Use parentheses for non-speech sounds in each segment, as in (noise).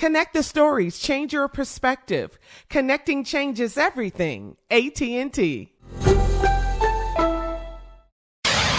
Connect the stories, change your perspective. Connecting changes everything. AT&T. All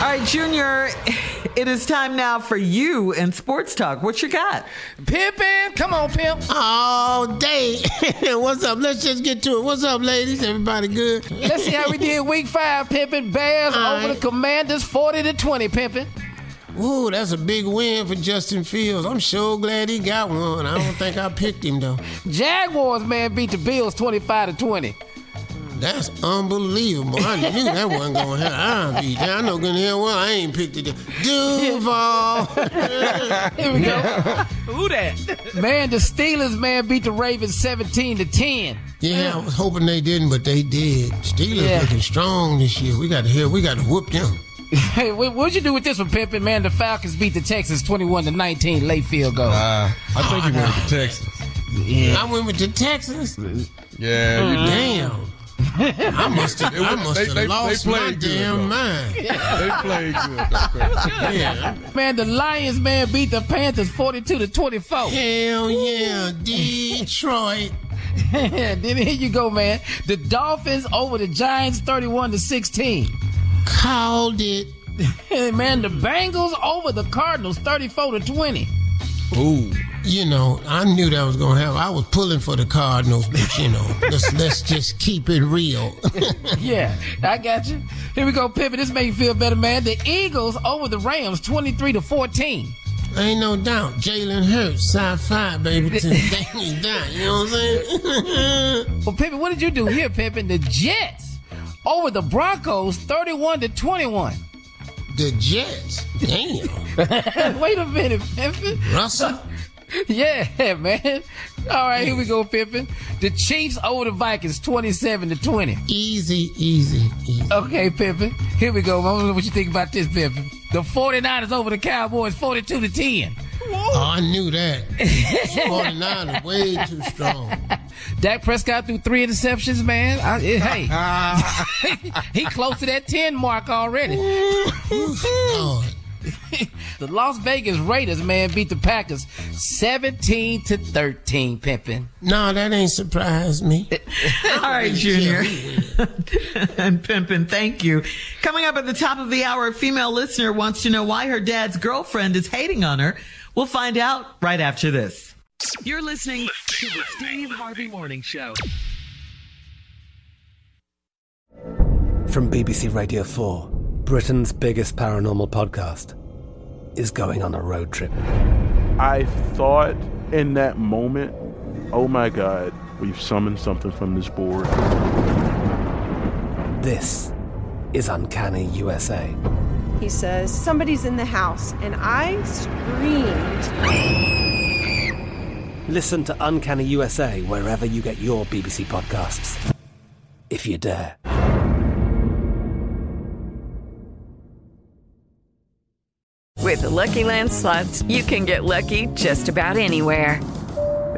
right, Junior, it is time now for you in sports talk. What you got? Pimpin', come on, pimp. All day. (laughs) What's up? Let's just get to it. What's up, ladies? Everybody good? Let's see how we did week five, pimpin'. Bears All over right. the Commanders, 40 to 20, pimpin'. Ooh, that's a big win for Justin Fields. I'm sure glad he got one. I don't think I picked him though. Jaguars, man, beat the Bills 25 to 20. That's unbelievable. I knew that wasn't going to happen. I beat that. I know good and hell well I ain't picked it. Duval. (laughs) Here we go. Who that? Man, the Steelers, man, beat the Ravens 17 to 10. yeah, I was hoping they didn't, but they did. Steelers Yeah. looking strong this year. We got to hear. We got to whoop them. Hey, what, what'd you do with this one, pimpin'? Man, the Falcons beat the Texans 21 to 19, late field goal. Uh, I think you went with the Texans. I went with the Texans. Yeah, you did. Damn. I must have. I must They- have they- lost they my played good, damn though. mind. They played good. Yeah. Man, the Lions, man, beat the Panthers 42 to 24. Hell yeah, Detroit. (laughs) then here you go, man. The Dolphins over the Giants 31 to 16. Called it. (laughs) Hey, man, the Bengals over the Cardinals 34 to 20. Ooh. You know, I knew that was gonna happen. I was pulling for the Cardinals, but you know, (laughs) let's let's just keep it real. (laughs) Yeah, I got you. Here we go, Pimpin. This make you feel better, man. The Eagles over the Rams 23 to 14. Ain't no doubt. Jalen Hurts, sci-fi, baby, till the day he die. You know what I'm saying? Well, Pimpin, what did you do here, Pimpin? The Jets over the Broncos 31 to 21. the Jets. Damn. (laughs) Wait a minute, Pimpin. Russell. (laughs) Yeah, man. All right, here we go, Pimpin. The Chiefs over the Vikings 27 to 20. Easy, easy, easy. Okay, Pimpin. Here we go. I don't know what you think about this, Pimpin. The 49ers over the Cowboys 42 to 10. Oh, I knew that. 49 is (laughs) way too strong. Dak Prescott threw three interceptions, man. I, (laughs) hey, (laughs) he close to that 10 mark already. The Las Vegas Raiders, man, beat the Packers 17 to 13, Pimpin. No, that ain't surprised me. All right, Junior. and Pimpin, thank you. Coming up at the top of the hour, a female listener wants to know why her dad's girlfriend is hating on her. We'll find out right after this. You're listening to the Steve Harvey Morning Show. From BBC Radio 4, Britain's biggest paranormal podcast is going on a road trip. I thought in that moment, oh my God, we've summoned something from this board. This is Uncanny USA. He says, Somebody's in the house, and I screamed. Listen to Uncanny USA wherever you get your BBC podcasts, if you dare. With the Lucky Land slots, you can get lucky just about anywhere.